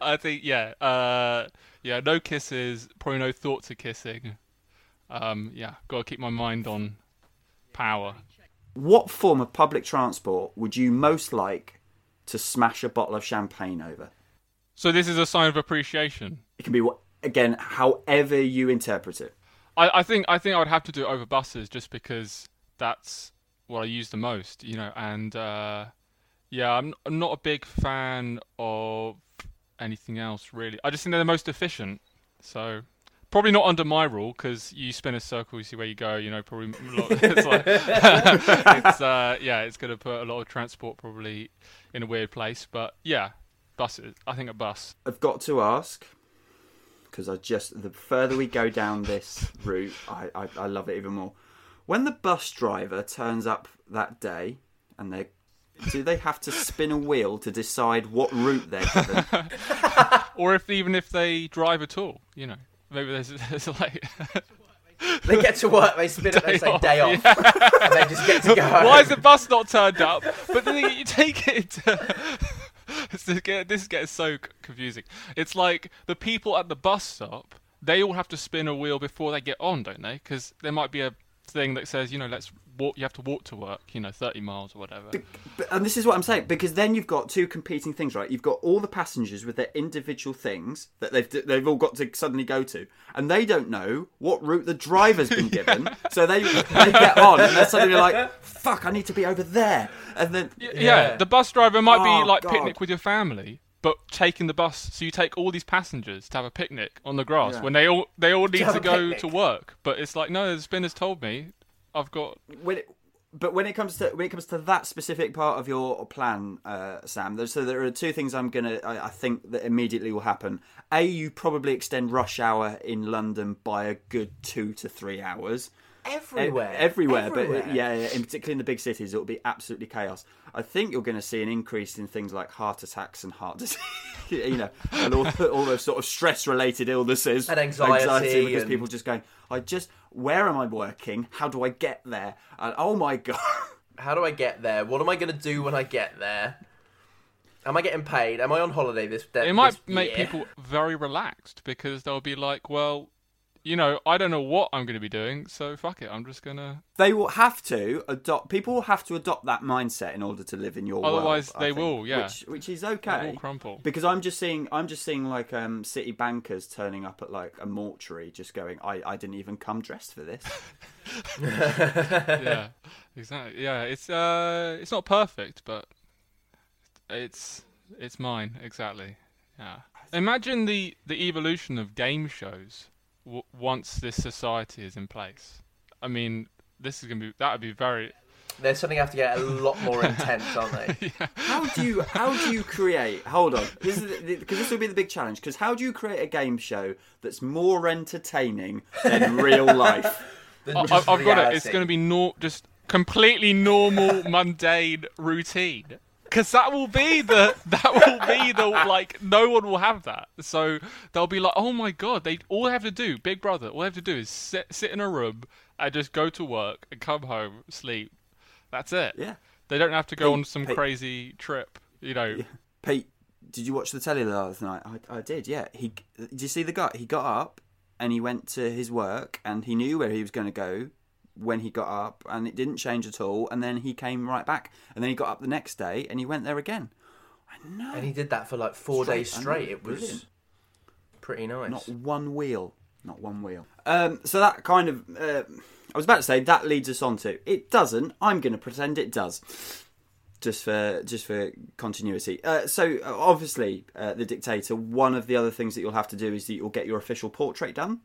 I think, yeah, uh, yeah, no kisses, probably no thoughts of kissing. Um, yeah, got to keep my mind on power. What form of public transport would you most like to smash a bottle of champagne over? So this is a sign of appreciation. It can be what again, however you interpret it. I, I think I think I would have to do it over buses just because that's what I use the most, you know. And uh, yeah, I'm, I'm not a big fan of anything else really. I just think they're the most efficient. So probably not under my rule because you spin a circle, you see where you go. You know, probably it's like it's uh, yeah, it's going to put a lot of transport probably in a weird place. But yeah, buses. I think a bus. I've got to ask because I just the further we go down this route, I, I, I love it even more. When the bus driver turns up that day, and they do they have to spin a wheel to decide what route they're given? Or if even if they drive at all, you know, maybe there's, there's like. They get to work, they spin it, they say off, day off, and they just get to go. Why is the bus not turned up? But then you take it. To... this is get- this is getting so confusing. It's like the people at the bus stop. They all have to spin a wheel before they get on, don't they? Because there might be a thing that says, you know, let's walk. You have to walk to work. You know, thirty miles or whatever. But, and this is what I'm saying because then you've got two competing things, right? You've got all the passengers with their individual things that they've they've all got to suddenly go to, and they don't know what route the driver's been given. so they they get on and they're suddenly like, "Fuck, I need to be over there," and then Y- Yeah. yeah. the bus driver might Oh, be like God. picnic with your family, but taking the bus. So you take all these passengers to have a picnic on the grass Yeah. when they all they all need have to go picnic. to work. But it's like no, the spinners told me I've got when it, but when it comes to when it comes to that specific part of your plan, uh, Sam, there's, so there are two things I'm gonna I, I think that immediately will happen. A, you probably extend rush hour in London by a good two to three hours. Everywhere, E- everywhere, uh, Everywhere. but yeah, yeah, in particularly in the big cities, it will be absolutely chaos. I think you're going to see an increase in things like heart attacks and heart disease. you know, and all, all those sort of stress-related illnesses And anxiety because and- people just going, I just, where am I working? How do I get there? And oh my god, How do I get there? What am I going to do when I get there? Am I getting paid? Am I on holiday this day? It might this make year? people very relaxed because they'll be like, well, you know, I don't know what I'm going to be doing, so fuck it, I'm just gonna. they will have to adopt. People will have to adopt that mindset in order to live in your world. Otherwise they think, will, yeah. which, which is It okay. will crumple. Because I'm just seeing, I'm just seeing like um, city bankers turning up at like a mortuary, just going, I, I didn't even come dressed for this. yeah, exactly. Yeah, it's uh, it's not perfect, but it's it's mine exactly. Yeah. Imagine the the evolution of game shows w- once this society is in place. I mean, this is gonna be that would be very. They're suddenly have to get a lot more intense, aren't they? How do you, how do you create? Hold on, this is because this will be the big challenge. Because how do you create a game show that's more entertaining than real life? Than I, I've got it. It's going to be nor- just completely normal, mundane routine. Because that will be the that will be the like no one will have that. So they'll be like, oh my god, they all they have to do, Big Brother, all they have to do is sit sit in a room and just go to work and come home, sleep. That's it. Yeah, They don't have to go Pete- on some Pete- crazy trip. You know. Pete, did you watch the telly last night? I, I did. Yeah. He did you see the guy? He got up and he went to his work and he knew where he was going to go when he got up and it didn't change at all. And then he came right back and then he got up the next day and he went there again. I know. And he did that for like four days straight. It was brilliant. pretty nice. Not one wheel. Not one wheel. Um, so that kind of. Uh, I was about to say that leads us on to. It doesn't. I'm going to pretend it does. Just for just for continuity. Uh, so obviously, uh, the dictator. One of the other things that you'll have to do is that you'll get your official portrait done.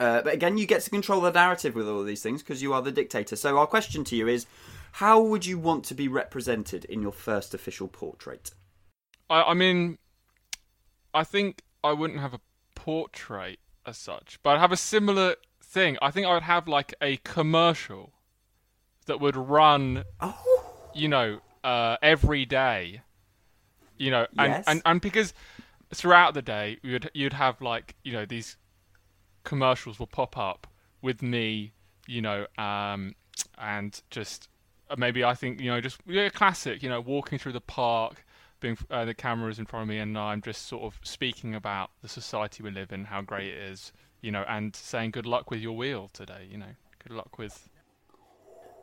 Uh, but again, you get to control the narrative with all of these things because you are the dictator. So our question to you is: How would you want to be represented in your first official portrait? I, I mean, I think I wouldn't have a portrait as such, but I'd have a similar thing. I think I would have like a commercial that would run, Oh, you know, uh, every day. You know, and, Yes. and and because throughout the day you'd you'd have like you know these commercials will pop up with me, you know, um, and just uh, maybe I think you know just yeah, classic, you know, walking through the park, being uh, the cameras in front of me, and I'm just sort of speaking about the society we live in, how great it is, you know, and saying good luck with your wheel today, you know, good luck with.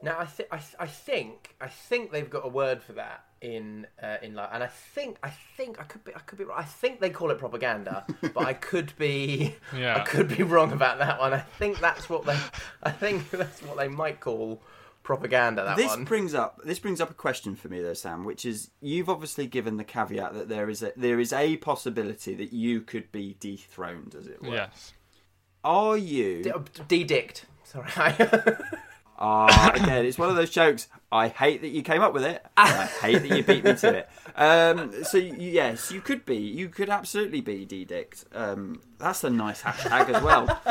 Now I, th- I, th- I think I think they've got a word for that in uh, in like, and I think I think I could be I could be wrong. I think they call it propaganda, but I could be I could be wrong about that one. I think that's what they I think that's what they might call propaganda. That this one. brings up this brings up a question for me though sam which is you've obviously given the caveat that there is a there is a possibility that you could be dethroned as it were Yes. are you D- uh, D-dict. Sorry. Ah, again it's one of those jokes i hate that you came up with it i hate that you beat me to it um so yes you could be you could absolutely be d-dict um that's a nice hashtag as well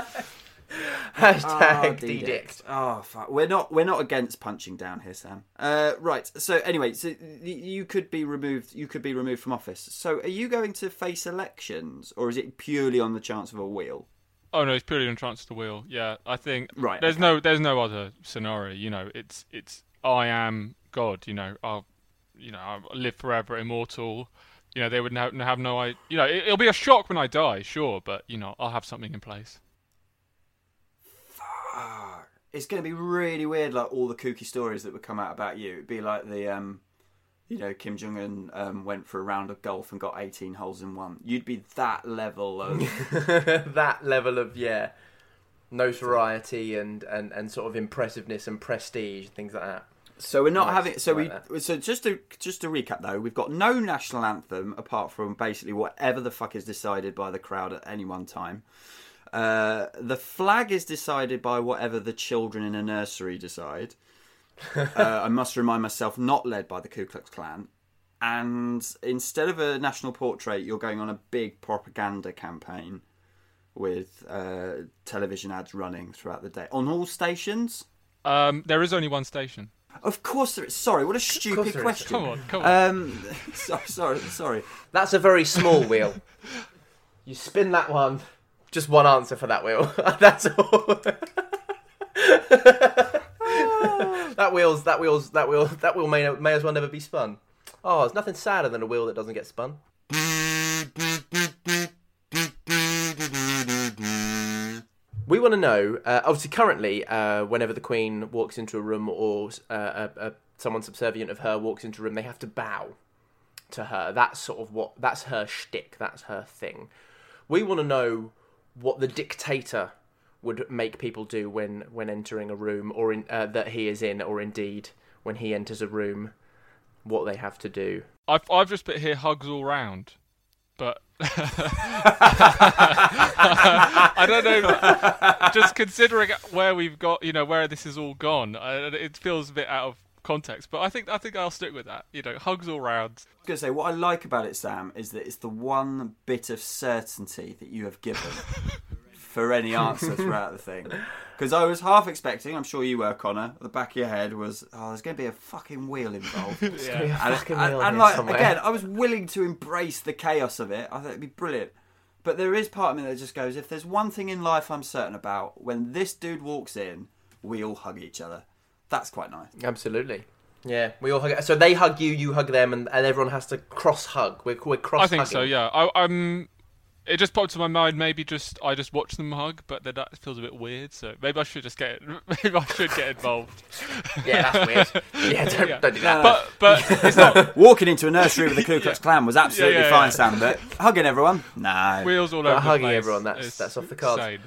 Hashtag Oh, D-dict. Oh fuck, we're not we're not against punching down here, Sam. Uh, right. So anyway, so you could be removed. You could be removed from office. So are you going to face elections, or is it purely on the chance of a wheel? Oh no, it's purely on chance of the wheel. Yeah, I think Right, There's okay. no, there's no other scenario. You know, it's, it's I am God. You know, I'll, you know, I'll live forever, immortal. You know, they would have, have no idea. You know, it, it'll be a shock when I die, sure, but you know, I'll have something in place. Ah, it's going to be really weird. Like all the kooky stories that would come out about you. It'd be like the, um, you know, Kim Jong Un um, went for a round of golf and got 18 holes in one. You'd be that level of. that level of yeah notoriety and, and, and sort of impressiveness and prestige and things like that. So we're not Nice, having. So like we. So just to just to recap though, we've got no national anthem apart from basically whatever the fuck is decided by the crowd at any one time. Uh, the flag is decided by whatever the children in a nursery decide. uh, I must remind myself, not led by the Ku Klux Klan. And instead of a national portrait, you're going on a big propaganda campaign with uh, television ads running throughout the day on all stations. Um, there is only one station. Of course there is. Sorry, what a stupid there is. question. Come on, come on. Um, sorry, sorry, sorry. That's a very small wheel. You spin that one. Just one answer for that wheel. That's all. that wheel's that wheel's that wheel that wheel may may as well never be spun. Oh, there's nothing sadder than a wheel that doesn't get spun. We want to know. Uh, obviously, currently, uh, whenever the Queen walks into a room or uh, uh, uh, someone subservient of her walks into a room, they have to bow to her. That's sort of what. That's her shtick. That's her thing. We want to know what the dictator would make people do when when entering a room, or in, uh, that he is in, or indeed when he enters a room, what they have to do. I've I've just put here hugs all round, but I don't know. Just considering where we've got, you know, where this has all gone, I, it feels a bit out of context. But I think I think I'll stick with that. You know, hugs all round. I was going to say, what I like about it, Sam, is that it's the one bit of certainty that you have given for any answer throughout the thing. Because I was half expecting, I'm sure you were, Connor, at the back of your head was, oh, there's going to be a fucking wheel involved. There's gonna be a And, fucking and- wheel and here like somewhere. again, I was willing to embrace the chaos of it. I thought it'd be brilliant. But there is part of me that just goes, if there's one thing in life I'm certain about, when this dude walks in, we all hug each other. That's quite nice. Absolutely. Yeah, we all hug. So they hug you, you hug them, and, and everyone has to cross hug. We're, we're cross. I think so. Yeah. I, I'm. It just popped to my mind. Maybe just I just watch them hug, but then that feels a bit weird. So maybe I should just get. Maybe I should get involved. Yeah, that's weird. Yeah, don't, Yeah. don't do that. But but it's not Walking into a nursery with the Ku Klux Klan was absolutely Yeah, yeah, fine, yeah. Sam, but hugging everyone? No. wheels all But over. hugging the place. everyone, that's- It's that's off the cards. insane.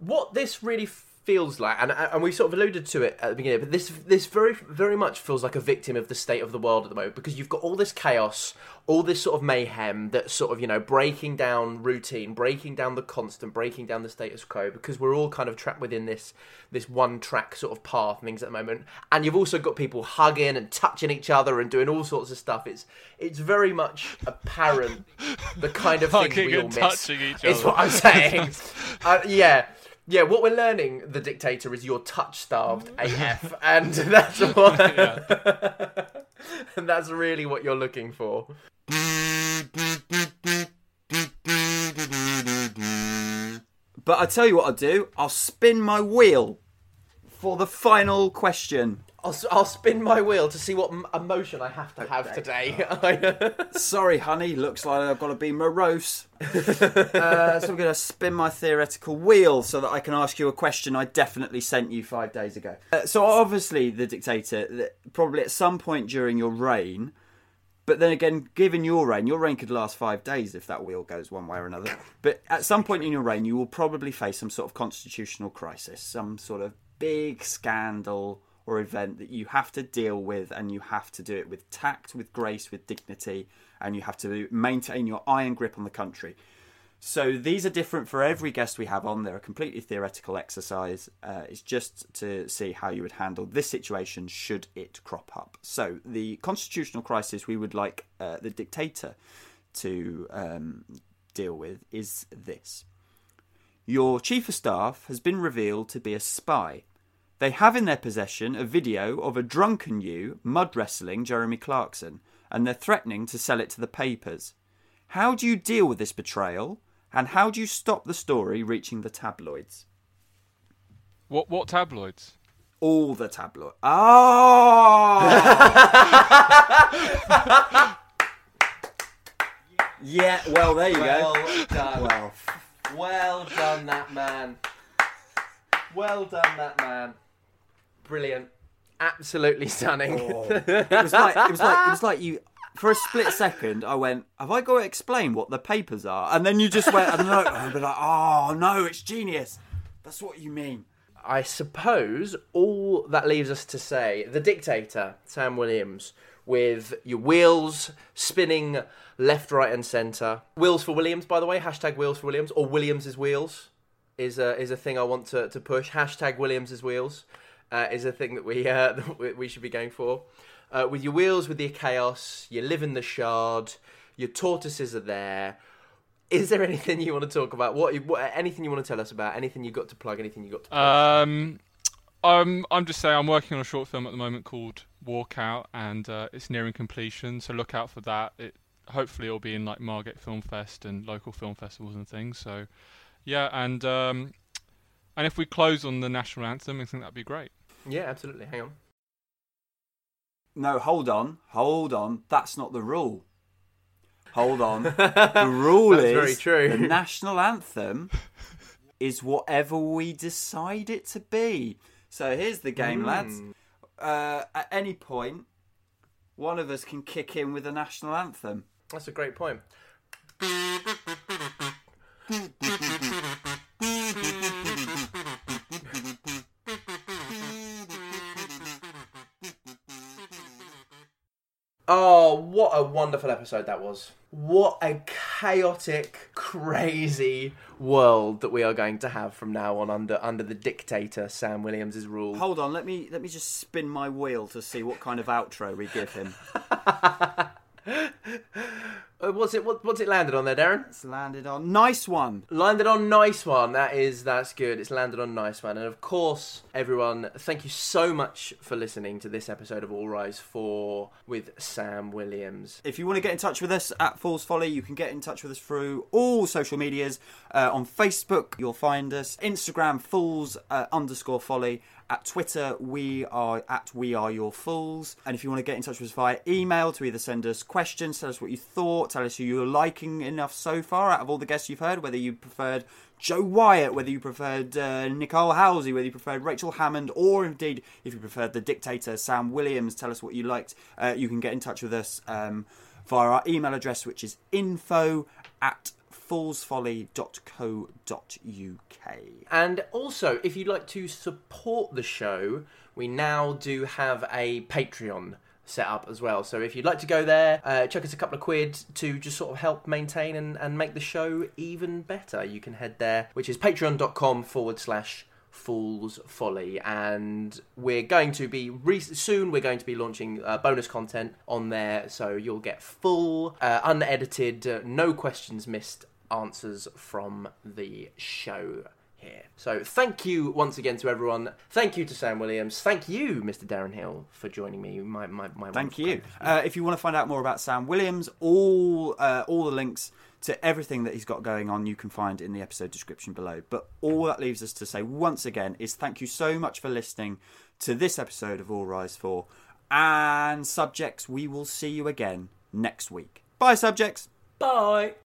what this really feels like, and and we sort of alluded to it at the beginning, but this this very very much feels like a victim of the state of the world at the moment because you've got all this chaos, all this sort of mayhem that's sort of you know breaking down routine, breaking down the constant, breaking down the status quo because we're all kind of trapped within this this one track sort of path things at the moment, and you've also got people hugging and touching each other and doing all sorts of stuff. It's it's very much apparent the kind of things we all miss. Is what I'm saying. uh, yeah. Yeah, what we're learning, the dictator, is you're touch starved mm. AF, and that's what, and that's really what you're looking for. But I tell you what I'll do. I'll spin my wheel for the final question. I'll, I'll spin my wheel to see what emotion I have to have today. Sorry, honey. Looks like I've got to be morose. uh, so I'm going to spin my theoretical wheel so that I can ask you a question I definitely sent you five days ago. Uh, so obviously, the dictator, probably at some point during your reign. But then again, given your reign, your reign could last five days if that wheel goes one way or another. But at some point in your reign, you will probably face some sort of constitutional crisis, some sort of big scandal or event that you have to deal with, and you have to do it with tact, with grace, with dignity, and you have to maintain your iron grip on the country. So these are different for every guest we have on. They're a completely theoretical exercise. Uh, it's just to see how you would handle this situation should it crop up. So the constitutional crisis we would like uh, the dictator to um, deal with is this: your chief of staff has been revealed to be a spy. They have in their possession a video of a drunken you mud wrestling Jeremy Clarkson, and they're threatening to sell it to the papers. How do you deal with this betrayal? And how do you stop the story reaching the tabloids? What what tabloids? All the tabloids. Ah! Oh! yeah, well, there you well go. done. Well, Well done, that man. Well done, that man. Brilliant. Absolutely stunning. Oh. it was like it was like it was like you for a split second I went, Have I got to explain what the papers are? And then you just went and no I'd be like, Oh no, it's genius. That's what you mean. I suppose all that leaves us to say the dictator, Sam Williams, with your wheels spinning left, right, and centre. Wheels for Williams, by the way, hashtag wheels for Williams, or Williams's wheels is a, is a thing I want to, to push. Hashtag Williams's wheels uh, is a thing that we, uh, that we- should be going for. Uh, with your wheels, with your chaos, you live in the shard, your tortoises are there. Is there anything you want to talk about? What, what anything you want to tell us about? Anything you got to plug? Anything you got to? Plug? Um, Um, I'm just saying I'm working on a short film at the moment called Walkout, and uh, it's nearing completion. So look out for that. It hopefully it'll be in like Margate Film Fest and local film festivals and things. So yeah, and um, and if we close on the national anthem, I think that'd be great. Yeah, absolutely. Hang on. No, hold on, hold on. That's not the rule. Hold on. the rule That's is very true. the national anthem is whatever we decide it to be. So here's the game, lads. Mm. Uh, at any point, one of us can kick in with the national anthem. That's a great point. What a wonderful episode that was. What a chaotic, crazy world that we are going to have from now on under under the dictator Sam Williams' rule. Hold on, let me let me just spin my wheel to see what kind of outro we give him. Uh, what's it what, what's it landed on there, Darren? It's landed on nice one. Landed on nice one. That is that's good. It's landed on nice one. And of course, everyone, thank you so much for listening to this episode of All Rise 4 with Sam Williams. If you want to get in touch with us at Fool's Folly, you can get in touch with us through all social medias. Uh, on Facebook, you'll find us. Instagram, Fools uh, underscore Folly. At Twitter, we are at We Are Your Fools. And if you want to get in touch with us via email to either send us questions, tell us what you thought, tell us who you're liking enough so far out of all the guests you've heard, whether you preferred Joe Wyatt, whether you preferred uh, Nicole Halsey, whether you preferred Rachel Hammond, or indeed if you preferred the dictator Sam Williams, tell us what you liked. Uh, you can get in touch with us um, via our email address, which is info at foolsfolly.co.uk. And also, if you'd like to support the show, we now do have a Patreon set up as well. So if you'd like to go there, uh, chuck us a couple of quid to just sort of help maintain and, and make the show even better, you can head there, which is patreon.com forward slash Fool's Folly, and we're going to be re- soon. We're going to be launching uh, bonus content on there, so you'll get full, uh, unedited, uh, no questions missed answers from the show here. So thank you once again to everyone. Thank you to Sam Williams. Thank you, Mr. Darren Hill, for joining me. My my my. Thank you. Uh, if you want to find out more about Sam Williams, all uh, all the links to everything that he's got going on you can find in the episode description below. But all that leaves us to say once again is thank you so much for listening to this episode of All Rise 4. And subjects, we will see you again next week. Bye, subjects. Bye.